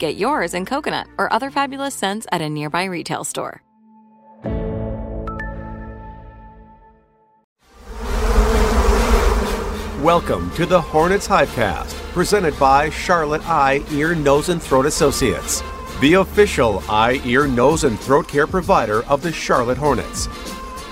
Get yours in coconut or other fabulous scents at a nearby retail store. Welcome to the Hornets Hivecast, presented by Charlotte Eye, Ear, Nose, and Throat Associates, the official eye, ear, nose, and throat care provider of the Charlotte Hornets.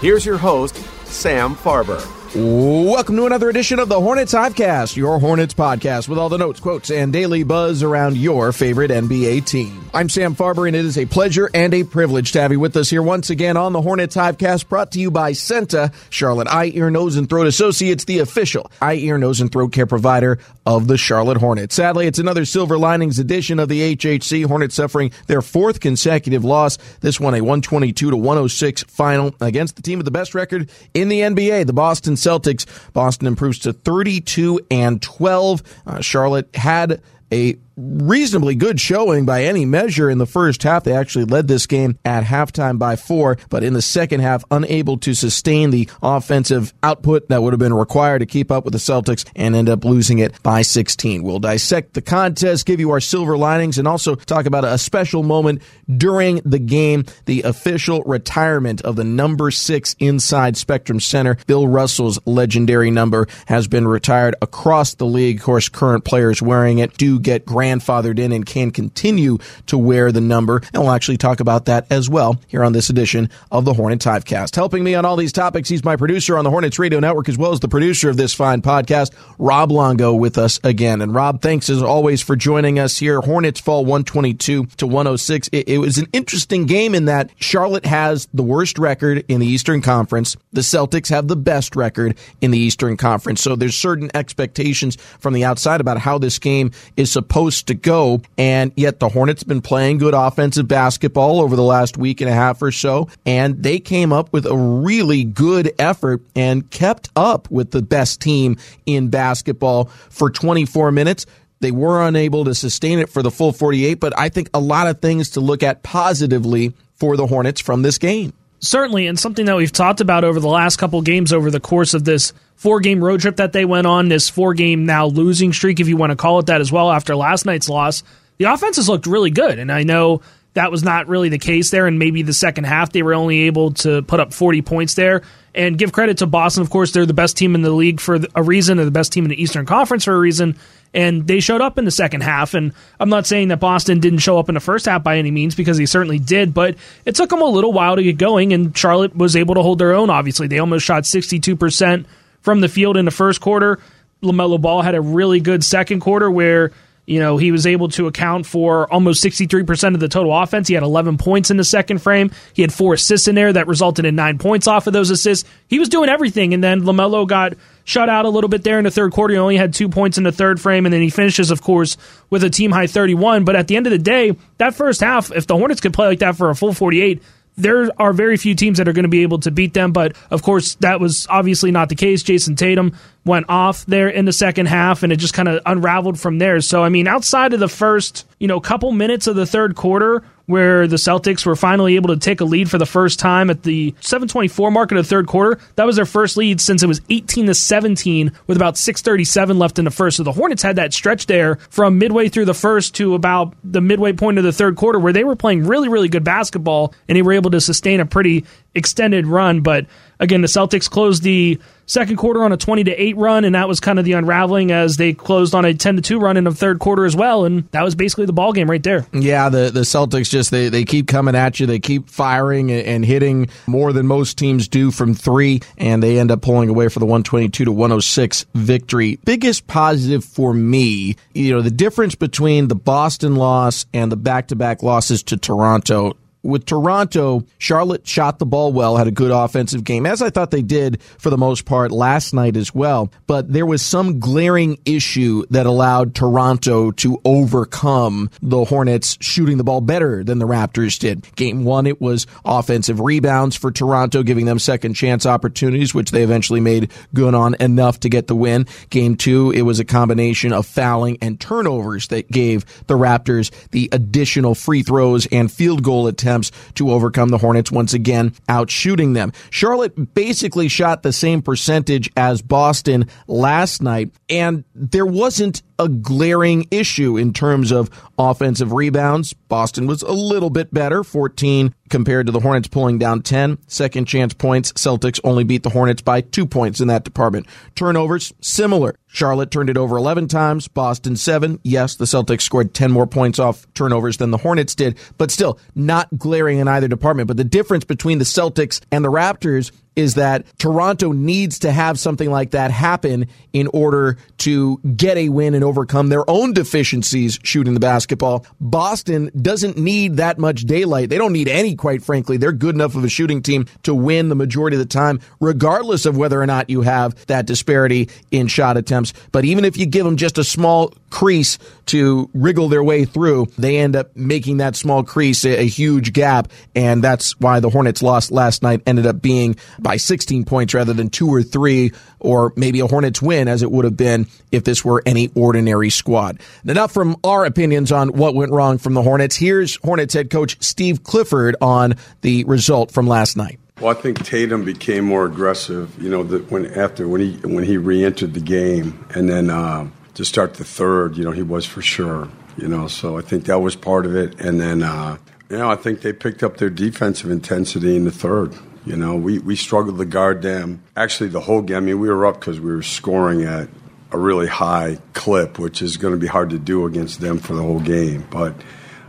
Here's your host, Sam Farber. Welcome to another edition of the Hornets Hivecast, your Hornets podcast with all the notes, quotes, and daily buzz around your favorite NBA team. I'm Sam Farber, and it is a pleasure and a privilege to have you with us here once again on the Hornets Hivecast, brought to you by CEENTA, Charlotte Eye, Ear, Nose, and Throat Associates, the official eye, ear, nose, and throat care provider of the Charlotte Hornets. Sadly, it's another Silver Linings edition of the HHC. Hornets suffering their fourth consecutive loss. This one a 122 to 106 final against the team with the best record in the NBA, the Boston Celtics. Boston improves to 32 and 12. Uh, Charlotte had a reasonably good showing by any measure in the first half. They actually led this game at halftime by four, but in the second half, unable to sustain the offensive output that would have been required to keep up with the Celtics and end up losing it by 16. We'll dissect the contest, give you our silver linings, and also talk about a special moment during the game, the official retirement of the number six inside Spectrum Center. Bill Russell's legendary number has been retired across the league. Of course, current players wearing it do get granted grandfathered in and can continue to wear the number. And we'll actually talk about that as well here on this edition of the Hornets Hivecast. Helping me on all these topics, he's my producer on the Hornets Radio Network as well as the producer of this fine podcast, Rob Longo, with us again. And Rob, thanks as always for joining us here. Hornets fall 122 to 106. It, it was an interesting game in that Charlotte has the worst record in the Eastern Conference. The Celtics have the best record in the Eastern Conference. So there's certain expectations from the outside about how this game is supposed to go. And yet the Hornets been playing good offensive basketball over the last week and a half or so. And they came up with a really good effort and kept up with the best team in basketball for 24 minutes. They were unable to sustain it for the full 48, but I think a lot of things to look at positively for the Hornets from this game. Certainly, and something that we've talked about over the last couple games over the course of this four game road trip that they went on, this four game now losing streak, if you want to call it that as well, after last night's loss, the offense has looked really good. And I know that was not really the case there. And maybe the second half, they were only able to put up 40 points there. And give credit to Boston. Of course, they're the best team in the league for a reason. They're the best team in the Eastern Conference for a reason. And they showed up in the second half. And I'm not saying that Boston didn't show up in the first half by any means because they certainly did, but it took them a little while to get going. And Charlotte was able to hold their own, obviously. They almost shot 62% from the field in the first quarter. LaMelo Ball had a really good second quarter where you know, he was able to account for almost 63% of the total offense. He had 11 points in the second frame. He had four assists in there that resulted in nine points off of those assists. He was doing everything. And then LaMelo got shut out a little bit there in the third quarter. He only had two points in the third frame. And then he finishes, of course, with a team high 31. But at the end of the day, that first half, if the Hornets could play like that for a full 48, there are very few teams that are going to be able to beat them. But of course, that was obviously not the case. Jayson Tatum went off there in the second half and it just kind of unraveled from there. So, I mean, outside of the first, you know, couple minutes of the third quarter, where the Celtics were finally able to take a lead for the first time at the 724 mark of the third quarter. That was their first lead since it was 18 to 17 with about 637 left in the first. So the Hornets had that stretch there from midway through the first to about the midway point of the third quarter where they were playing really, really good basketball and they were able to sustain a pretty extended run. But again, the Celtics closed the second quarter on a 20 to 8 run and that was kind of the unraveling as they closed on a 10 to 2 run in the third quarter as well and that was basically the ball game right there. Yeah, the the Celtics just they they keep coming at you, they keep firing and hitting more than most teams do from 3 and they end up pulling away for the 122 to 106 victory. Biggest positive for me, you know, the difference between the Boston loss and the back-to-back losses to Toronto with Toronto, Charlotte shot the ball well, had a good offensive game, as I thought they did for the most part last night as well. But there was some glaring issue that allowed Toronto to overcome the Hornets shooting the ball better than the Raptors did. Game one, it was offensive rebounds for Toronto, giving them second chance opportunities, which they eventually made good on enough to get the win. Game two, it was a combination of fouling and turnovers that gave the Raptors the additional free throws and field goal attempts attempts to overcome the Hornets once again, out shooting them. Charlotte basically shot the same percentage as Boston last night, and there wasn't a glaring issue in terms of offensive rebounds. Boston was a little bit better, 14 compared to the Hornets pulling down 10. Second chance points, Celtics only beat the Hornets by two points in that department. Turnovers, similar. Charlotte turned it over 11 times, Boston 7. Yes, the Celtics scored 10 more points off turnovers than the Hornets did, but still not glaring in either department. But the difference between the Celtics and the Raptors is that Toronto needs to have something like that happen in order to get a win and overcome their own deficiencies shooting the basketball. Boston doesn't need that much daylight. They don't need any, quite frankly. They're good enough of a shooting team to win the majority of the time, regardless of whether or not you have that disparity in shot attempts. But even if you give them just a small crease to wriggle their way through, they end up making that small crease a, a huge gap. And that's why the Hornets lost last night ended up being by 16 points rather than two or three, or maybe a Hornets win as it would have been if this were any ordinary squad. Enough from our opinions on what went wrong from the Hornets. Here's Hornets head coach Steve Clifford on the result from last night. Well, I think Tatum became more aggressive. You know, the, when after when he when he re-entered the game, and then uh, to start the third, you know, he was for sure. You know, so I think that was part of it. And then, uh, you know, I think they picked up their defensive intensity in the third. You know, we, we struggled to guard them. Actually, the whole game, I mean, we were up because we were scoring at a really high clip, which is going to be hard to do against them for the whole game. But,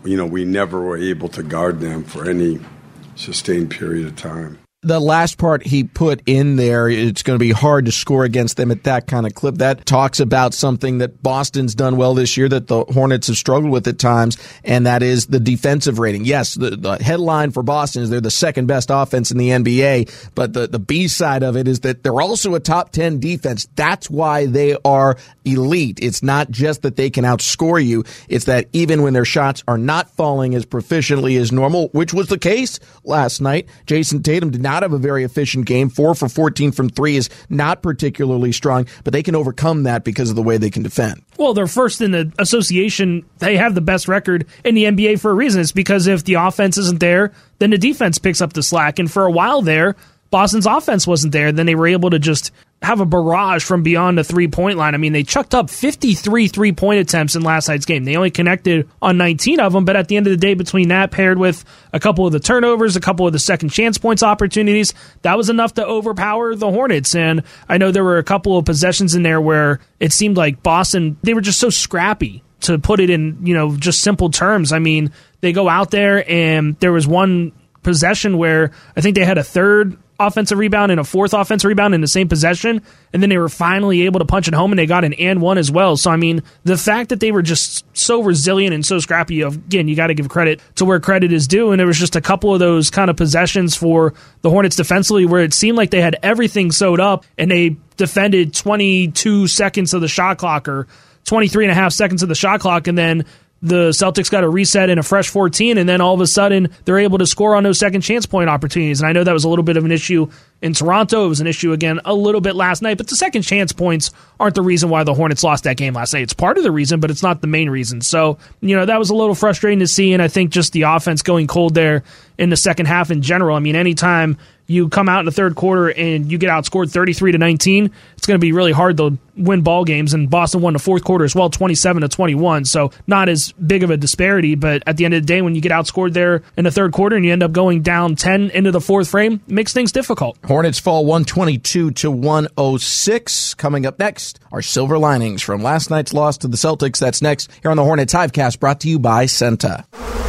you know, we never were able to guard them for any sustained period of time the last part he put in there, it's going to be hard to score against them at that kind of clip. That talks about something that Boston's done well this year that the Hornets have struggled with at times, and that is the defensive rating. Yes, the, the headline for Boston is they're the second best offense in the NBA, but the, the B side of it is that they're also a top 10 defense. That's why they are elite. It's not just that they can outscore you, it's that even when their shots are not falling as proficiently as normal, which was the case last night, Jayson Tatum did not not have a very efficient game. Four for 14 from three is not particularly strong, but they can overcome that because of the way they can defend. Well, they're first in the association. They have the best record in the NBA for a reason. It's because if the offense isn't there, then the defense picks up the slack. And for a while there, Boston's offense wasn't there. Then they were able to just have a barrage from beyond the three point line. I mean, they chucked up 53 three point attempts in last night's game. They only connected on 19 of them, but at the end of the day, between that paired with a couple of the turnovers, a couple of the second chance points opportunities, that was enough to overpower the Hornets. And I know there were a couple of possessions in there where it seemed like Boston, they were just so scrappy to put it in, you know, just simple terms. I mean, they go out there and there was one possession where I think they had a third offensive rebound and a fourth offensive rebound in the same possession, and then they were finally able to punch it home and they got an and one as well. So I mean, the fact that they were just so resilient and so scrappy, again, you got to give credit to where credit is due. And there was just a couple of those kind of possessions for the Hornets defensively where it seemed like they had everything sewed up and they defended 22 seconds of the shot clock or 23 and a half seconds of the shot clock, and then the Celtics got a reset in a fresh 14, and then all of a sudden they're able to score on those second chance point opportunities. And I know that was a little bit of an issue in Toronto. It was an issue again a little bit last night, but the second chance points aren't the reason why the Hornets lost that game last night. It's part of the reason, but it's not the main reason. So, you know, that was a little frustrating to see. And I think just the offense going cold there in the second half in general. I mean, anytime you come out in the third quarter and you get outscored 33 to 19, it's going to be really hard to win ball games. And Boston won the fourth quarter as well, 27 to 21. So not as big of a disparity. But at the end of the day, when you get outscored there in the third quarter and you end up going down 10 into the fourth frame, makes things difficult. Hornets fall 122 to 106. Coming up next are silver linings from last night's loss to the Celtics. That's next here on the Hornets Hivecast, brought to you by CEENTA.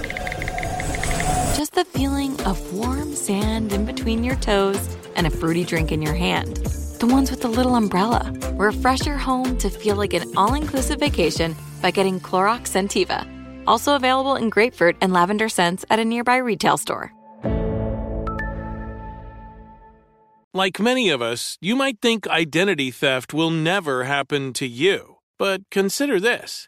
just the feeling of warm sand in between your toes and a fruity drink in your hand. The ones with the little umbrella. Refresh your home to feel like an all inclusive vacation by getting Clorox Scentiva. Also available in grapefruit and lavender scents at a nearby retail store. Like many of us, you might think identity theft will never happen to you. But consider this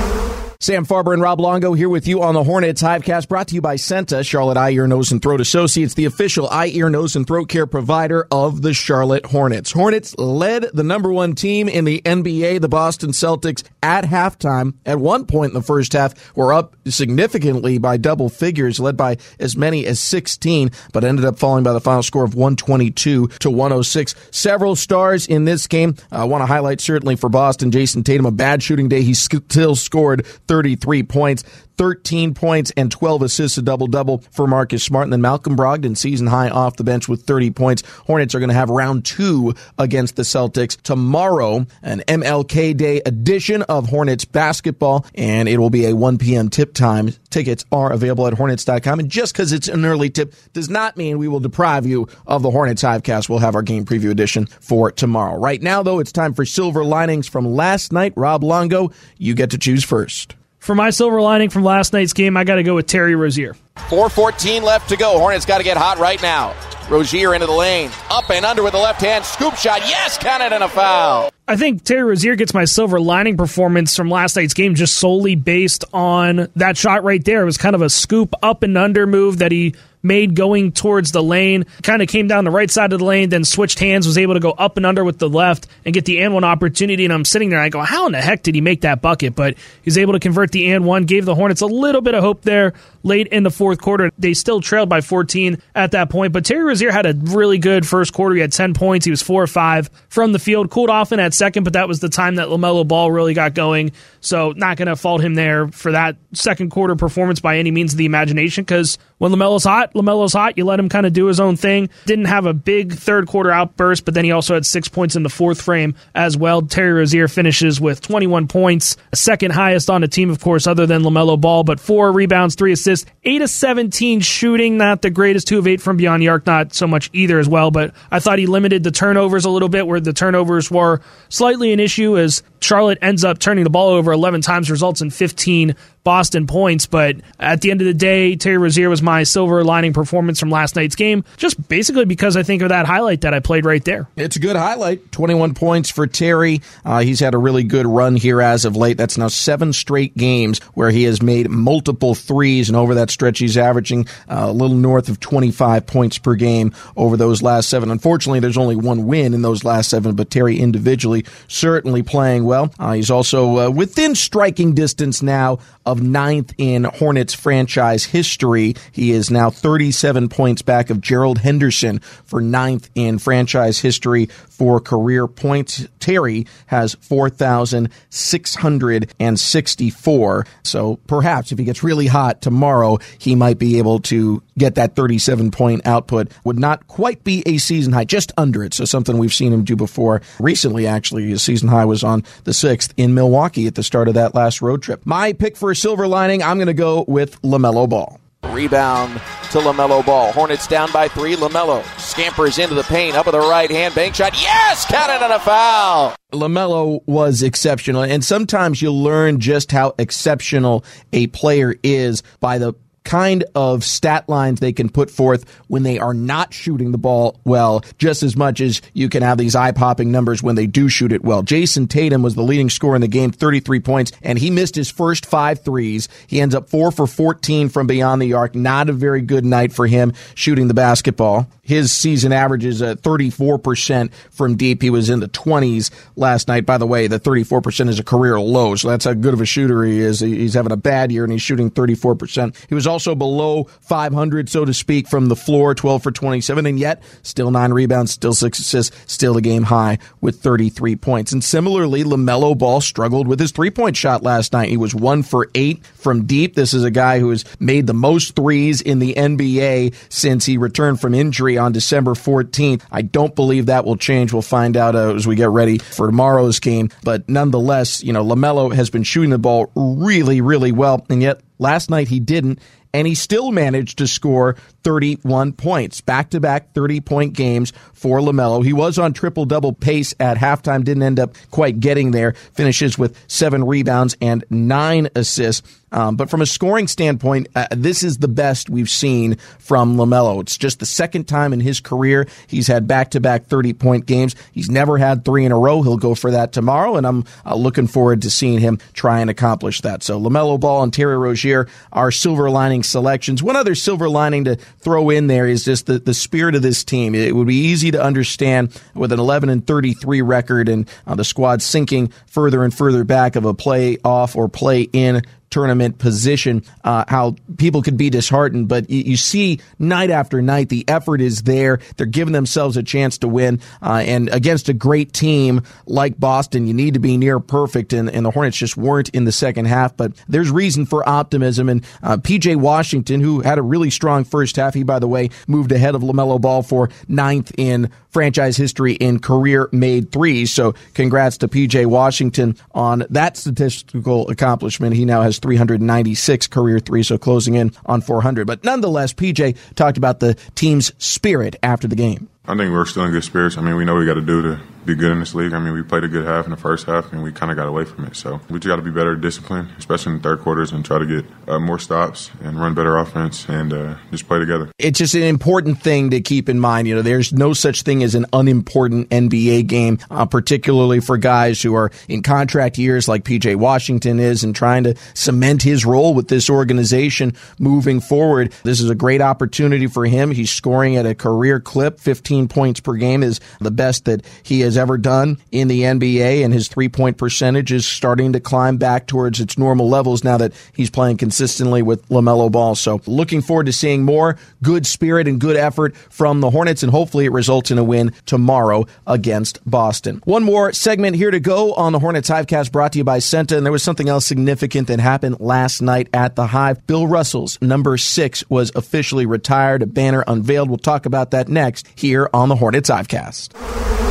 Sam Farber and Rob Longo here with you on the Hornets Hivecast, brought to you by CEENTA, Charlotte Eye, Ear, Nose, and Throat Associates, the official eye, ear, nose, and throat care provider of the Charlotte Hornets. Hornets led the number one team in the NBA, the Boston Celtics, at halftime. At one point in the first half, were up significantly by double figures, led by as many as 16, but ended up falling by the final score of 122 to 106. Several stars in this game. I want to highlight certainly for Boston, Jayson Tatum, a bad shooting day. He still scored 33 points. 13 points and 12 assists, a double double for Marcus Smart. And then Malcolm Brogdon, season high off the bench with 30 points. Hornets are going to have round two against the Celtics tomorrow, an MLK Day edition of Hornets basketball, and it will be a 1 p.m. tip time. Tickets are available at Hornets.com. And just because it's an early tip does not mean we will deprive you of the Hornets Hivecast. We'll have our game preview edition for tomorrow. Right now, though, it's time for silver linings from last night. Rob Longo, you get to choose first. For my silver lining from last night's game, I got to go with Terry Rozier. 4.14 left to go. Hornets got to get hot right now. Rozier into the lane. Up and under with the left hand. Scoop shot. Yes, counted and a foul. I think Terry Rozier gets my silver lining performance from last night's game just solely based on that shot right there. It was kind of a scoop up and under move that he made going towards the lane. Kind of came down the right side of the lane, then switched hands, was able to go up and under with the left and get the and one opportunity. And I'm sitting there, I go, how in the heck did he make that bucket? But he's able to convert the and one, gave the Hornets a little bit of hope there late in the fourth quarter. They still trailed by 14 at that point, but Terry Rozier had a really good first quarter. He had 10 points. He was four or five from the field, cooled off in at second, but that was the time that LaMelo Ball really got going. So not going to fault him there for that second quarter performance by any means of the imagination because when LaMelo's hot, LaMelo's hot. You let him kind of do his own thing. Didn't have a big third quarter outburst, but then he also had six points in the fourth frame as well. Terry Rozier finishes with 21 points, second highest on the team, of course, other than LaMelo Ball, but four rebounds, three assists, eight of 17 shooting. Not the greatest, two of eight from beyond the arc, not so much either as well, but I thought he limited the turnovers a little bit where the turnovers were slightly an issue as Charlotte ends up turning the ball over 11 times, results in 15 Boston points. But at the end of the day, Terry Rozier was my silver lining performance from last night's game, just basically because I think of that highlight that I played right there. It's a good highlight. 21 points for Terry. Uh, he's had a really good run here as of late. That's now seven straight games where he has made multiple threes, and over that stretch, he's averaging uh, a little north of 25 points per game over those last seven. Unfortunately, there's only one win in those last seven, but Terry individually certainly playing well. Uh, he's also uh, within striking distance now of ninth in Hornets franchise history. He is now 37 points back of Gerald Henderson for ninth in franchise history for career points. Terry has 4,664. So perhaps if he gets really hot tomorrow, he might be able to get that 37 point output. Would not quite be a season high, just under it. So something we've seen him do before. Recently, actually, his season high was on the 6th in Milwaukee at the start of that last road trip. My pick for a silver lining, I'm going to go with LaMelo Ball. Rebound to LaMelo Ball. Hornets down by three. LaMelo scampers into the paint. Up with the right hand. Bank shot. Yes! Counted on a foul. LaMelo was exceptional. And sometimes you learn just how exceptional a player is by the kind of stat lines they can put forth when they are not shooting the ball well, just as much as you can have these eye popping numbers when they do shoot it well. Jayson Tatum was the leading scorer in the game, 33 points, and he missed his first five threes. He ends up four for 14 from beyond the arc. Not a very good night for him shooting the basketball. His season average is uh, at 34% from deep. He was in the 20s last night. By the way, the 34% is a career low, so that's how good of a shooter he is. He's having a bad year and he's shooting 34%. He was also below 500, so to speak, from the floor, 12 for 27, and yet still nine rebounds, still six assists, still a game high with 33 points. And similarly, LaMelo Ball struggled with his three point shot last night. He was one for eight from deep. This is a guy who has made the most threes in the NBA since he returned from injury on December 14th. I don't believe that will change. We'll find out uh, as we get ready for tomorrow's game. But nonetheless, you know, LaMelo has been shooting the ball really, really well. And yet last night he didn't and he still managed to score 31 points, back to back 30 point games for LaMelo. He was on triple double pace at halftime, didn't end up quite getting there, finishes with seven rebounds and nine assists. Um, but from a scoring standpoint, uh, this is the best we've seen from LaMelo. It's just the second time in his career he's had back to back 30 point games. He's never had three in a row. He'll go for that tomorrow, and I'm uh, looking forward to seeing him try and accomplish that. So LaMelo Ball and Terry Rozier are silver lining selections. One other silver lining to throw in there is just the, the spirit of this team. It would be easy to understand with an 11 and 33 record and uh, the squad sinking further and further back of a playoff or play in tournament position, uh, how people could be disheartened. But you, you, see night after night, the effort is there. They're giving themselves a chance to win. Uh, and against a great team like Boston, you need to be near perfect. And, and, the Hornets just weren't in the second half. But there's reason for optimism. And uh, PJ Washington, who had a really strong first half, he, by the way, moved ahead of LaMelo Ball for ninth in franchise history in career made threes. So congrats to PJ Washington on that statistical accomplishment. He now has 396 career three, so closing in on 400. But nonetheless, PJ talked about the team's spirit after the game. I think we're still in good spirits. I mean, we know we got to do to be good in this league. I mean, we played a good half in the first half, and we kind of got away from it. So we just got to be better disciplined, especially in the third quarters, and try to get uh, more stops and run better offense and uh, just play together. It's just an important thing to keep in mind. You know, there's no such thing as an unimportant NBA game, uh, particularly for guys who are in contract years like PJ Washington is and trying to cement his role with this organization moving forward. This is a great opportunity for him. He's scoring at a career clip. 15 points per game is the best that he has ever done in the NBA, and his three point percentage is starting to climb back towards its normal levels now that he's playing consistently with LaMelo Ball. So looking forward to seeing more good spirit and good effort from the Hornets, and hopefully it results in a win tomorrow against Boston. One more segment here to go on the Hornets Hivecast brought to you by CEENTA, and there was something else significant that happened last night at the Hive. Bill Russell's number six was officially retired, a banner unveiled. We'll talk about that next here on the Hornets Hivecast.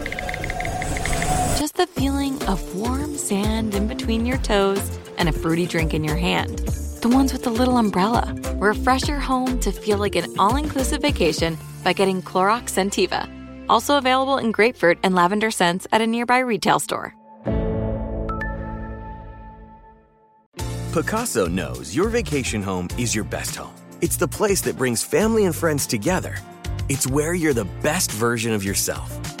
just the feeling of warm sand in between your toes and a fruity drink in your hand. The ones with the little umbrella. Refresh your home to feel like an all inclusive vacation by getting Clorox Scentiva. Also available in grapefruit and lavender scents at a nearby retail store. Pacaso knows your vacation home is your best home. It's the place that brings family and friends together. It's where you're the best version of yourself.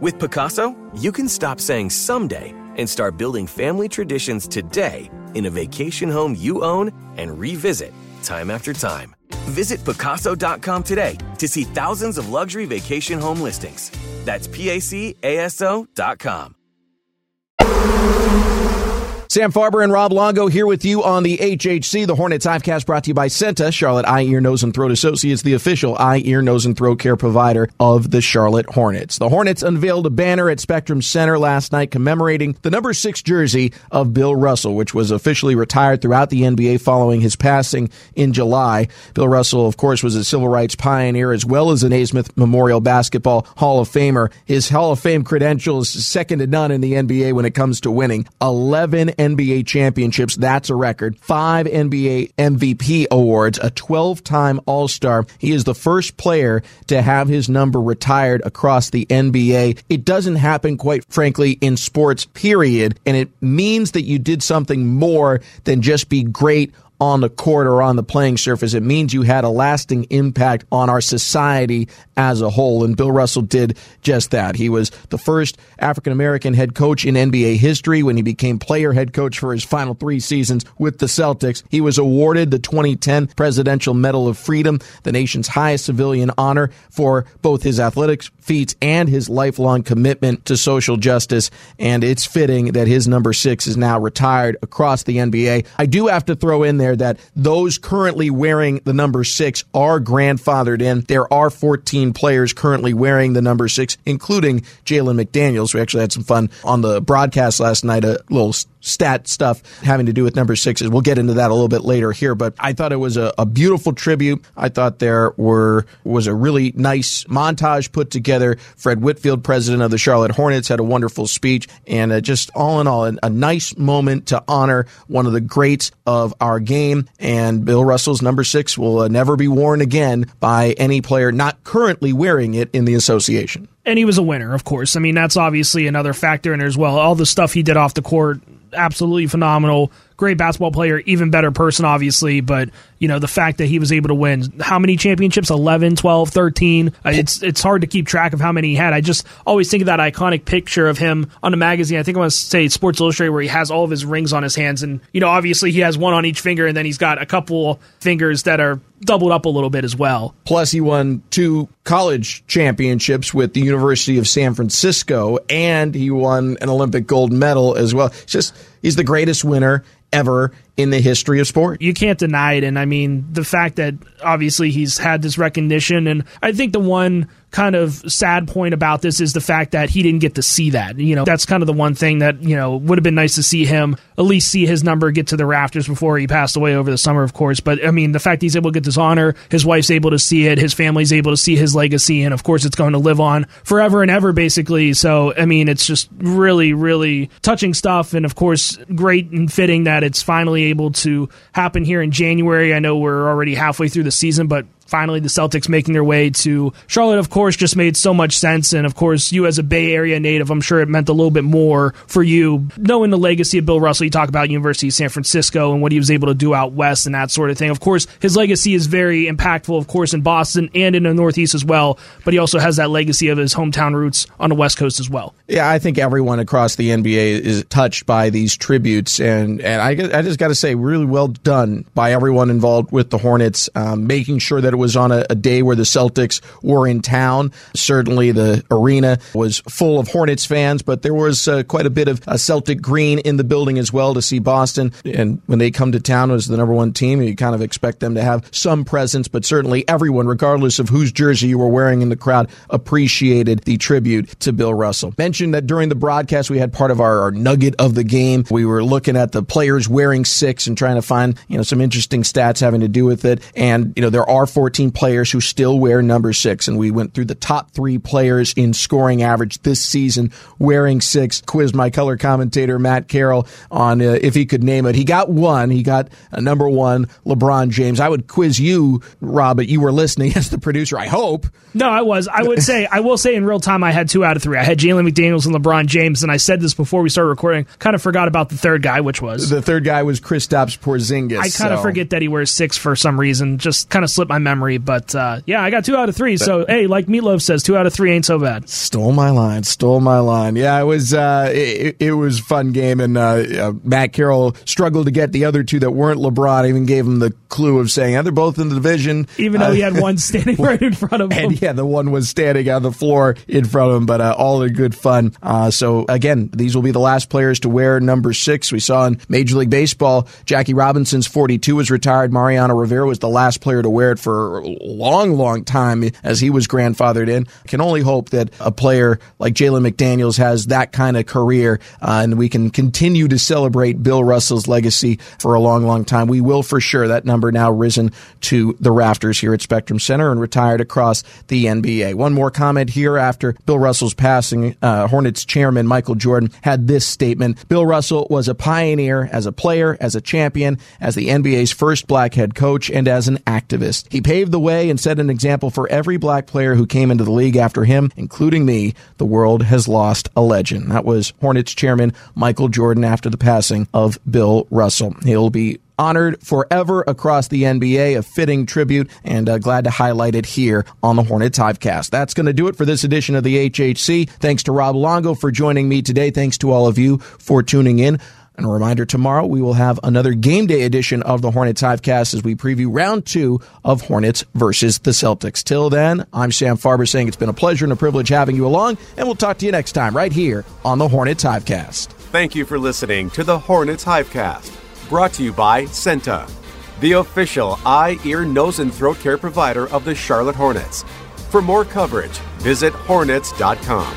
With Pacaso, you can stop saying someday and start building family traditions today in a vacation home you own and revisit time after time. Visit Pacaso.com today to see thousands of luxury vacation home listings. That's PACASO.com. Sam Farber and Rob Longo here with you on the HHC, the Hornets Hivecast brought to you by CEENTA, Charlotte Eye, Ear, Nose, and Throat Associates, the official eye, ear, nose, and throat care provider of the Charlotte Hornets. The Hornets unveiled a banner at Spectrum Center last night commemorating the number six jersey of Bill Russell, which was officially retired throughout the NBA following his passing in July. Bill Russell, of course, was a civil rights pioneer as well as an Naismith Memorial Basketball Hall of Famer. His Hall of Fame credentials second to none in the NBA when it comes to winning. 11 NBA championships. That's a record. Five NBA MVP awards, a 12 time All Star. He is the first player to have his number retired across the NBA. It doesn't happen, quite frankly, in sports, period. And it means that you did something more than just be great on the court or on the playing surface. It means you had a lasting impact on our society as a whole. And Bill Russell did just that. He was the first African American head coach in NBA history when he became player head coach for his final three seasons with the Celtics. He was awarded the 2010 Presidential Medal of Freedom, the nation's highest civilian honor for both his athletics feats and his lifelong commitment to social justice. And it's fitting that his number six is now retired across the NBA. I do have to throw in there that those currently wearing the number six are grandfathered in. There are 14 players currently wearing the number six, including Jalen McDaniels. We actually had some fun on the broadcast last night, a little stat stuff having to do with number sixes. We'll get into that a little bit later here, but I thought it was a, a beautiful tribute. I thought there were was a really nice montage put together. Fred Whitfield, president of the Charlotte Hornets, had a wonderful speech, and uh, just all in all, a, a nice moment to honor one of the greats of our game. And Bill Russell's number six will uh, never be worn again by any player not currently wearing it in the association. And he was a winner, of course. I mean, that's obviously another factor in there as well. All the stuff he did off the court, absolutely phenomenal great basketball player, even better person, obviously. But, you know, the fact that he was able to win how many championships? 11, 12, 13. Uh, it's, it's hard to keep track of how many he had. I just always think of that iconic picture of him on a magazine. I think I want to say Sports Illustrated where he has all of his rings on his hands. And, you know, obviously he has one on each finger and then he's got a couple fingers that are doubled up a little bit as well. Plus, he won two college championships with the University of San Francisco, and he won an Olympic gold medal as well. It's just he's the greatest winner ever in the history of sport. You can't deny it. And I mean, the fact that obviously he's had this recognition, and I think the one kind of sad point about this is the fact that he didn't get to see that. You know, that's kind of the one thing that, you know, would have been nice to see him at least see his number get to the rafters before he passed away over the summer, of course. But I mean, the fact he's able to get this honor, his wife's able to see it, his family's able to see his legacy, and of course it's going to live on forever and ever, basically. So, I mean, it's just really, really touching stuff. And of course, great and fitting that it's finally able to happen here in January. I know we're already halfway through the season, but finally the Celtics making their way to Charlotte, of course, just made so much sense. And of course, you as a Bay Area native, I'm sure it meant a little bit more for you knowing the legacy of Bill Russell. You talk about University of San Francisco and what he was able to do out west and that sort of thing. Of course, his legacy is very impactful, of course, in Boston and in the Northeast as well. But he also has that legacy of his hometown roots on the West Coast as well. Yeah, I think everyone across the NBA is touched by these tributes, and and I, I just got to say, really well done by everyone involved with the Hornets, um, making sure that was on a, a, day where the Celtics were in town. Certainly, the arena was full of Hornets fans, but there was uh, quite a bit of a Celtic green in the building as well to see Boston. And when they come to town as the number one team, you kind of expect them to have some presence, but certainly everyone, regardless of whose jersey you were wearing in the crowd, appreciated the tribute to Bill Russell. Mentioned that during the broadcast, we had part of our, our nugget of the game. We were looking at the players wearing six and trying to find, you know, some interesting stats having to do with it. And, you know, there are 14 players who still wear number six. And we went through the top three players in scoring average this season wearing six. Quiz my color commentator, Matt Carroll, on uh, if he could name it. He got one. He got a number one, LeBron James. I would quiz you, Rob, but you were listening as the producer, I hope. No, I was. I would say, I will say in real time, I had two out of three. I had Jalen McDaniels and LeBron James. And I said this before we started recording, kind of forgot about the third guy, which was. The third guy was Kristaps Porzingis. I kind so. of forget that he wears six for some reason. Just kind of slipped my memory. But uh, yeah, I got two out of three. So hey, like Meatloaf says, two out of three ain't so bad. Stole my line. Stole my line. Yeah, it was uh, it, it was fun game, and uh, uh, Matt Carroll struggled to get the other two that weren't LeBron. even gave him the clue of saying, they're both in the division. Even though he had one standing right in front of him. And yeah, the one was standing on the floor in front of him, but uh, all in good fun. Uh, so again, these will be the last players to wear number six. We saw in Major League Baseball, Jackie Robinson's 42 was retired. Mariano Rivera was the last player to wear it for a long, long time as he was grandfathered in. Can only hope that a player like Jalen McDaniels has that kind of career uh, and we can continue to celebrate Bill Russell's legacy for a long, long time. We will for sure. That number now risen to the rafters here at Spectrum Center and retired across the NBA. One more comment here after Bill Russell's passing. Uh, Hornets chairman Michael Jordan had this statement. Bill Russell was a pioneer as a player, as a champion, as the NBA's first black head coach, and as an activist. He paved the way and set an example for every black player who came into the league after him, including me. The world has lost a legend. That was Hornets chairman Michael Jordan after the passing of Bill Russell. He'll be honored forever across the NBA, a fitting tribute, and uh, glad to highlight it here on the Hornets Hivecast. That's going to do it for this edition of the HHC. Thanks to Rob Longo for joining me today. Thanks to all of you for tuning in. And a reminder tomorrow we will have another game day edition of the Hornets Hivecast as we preview round two of Hornets versus the Celtics. Till then, I'm Sam Farber saying it's been a pleasure and a privilege having you along, and we'll talk to you next time right here on the Hornets Hivecast. Thank you for listening to the Hornets Hivecast, brought to you by CEENTA, the official eye, ear, nose, and throat care provider of the Charlotte Hornets. For more coverage, visit hornets.com.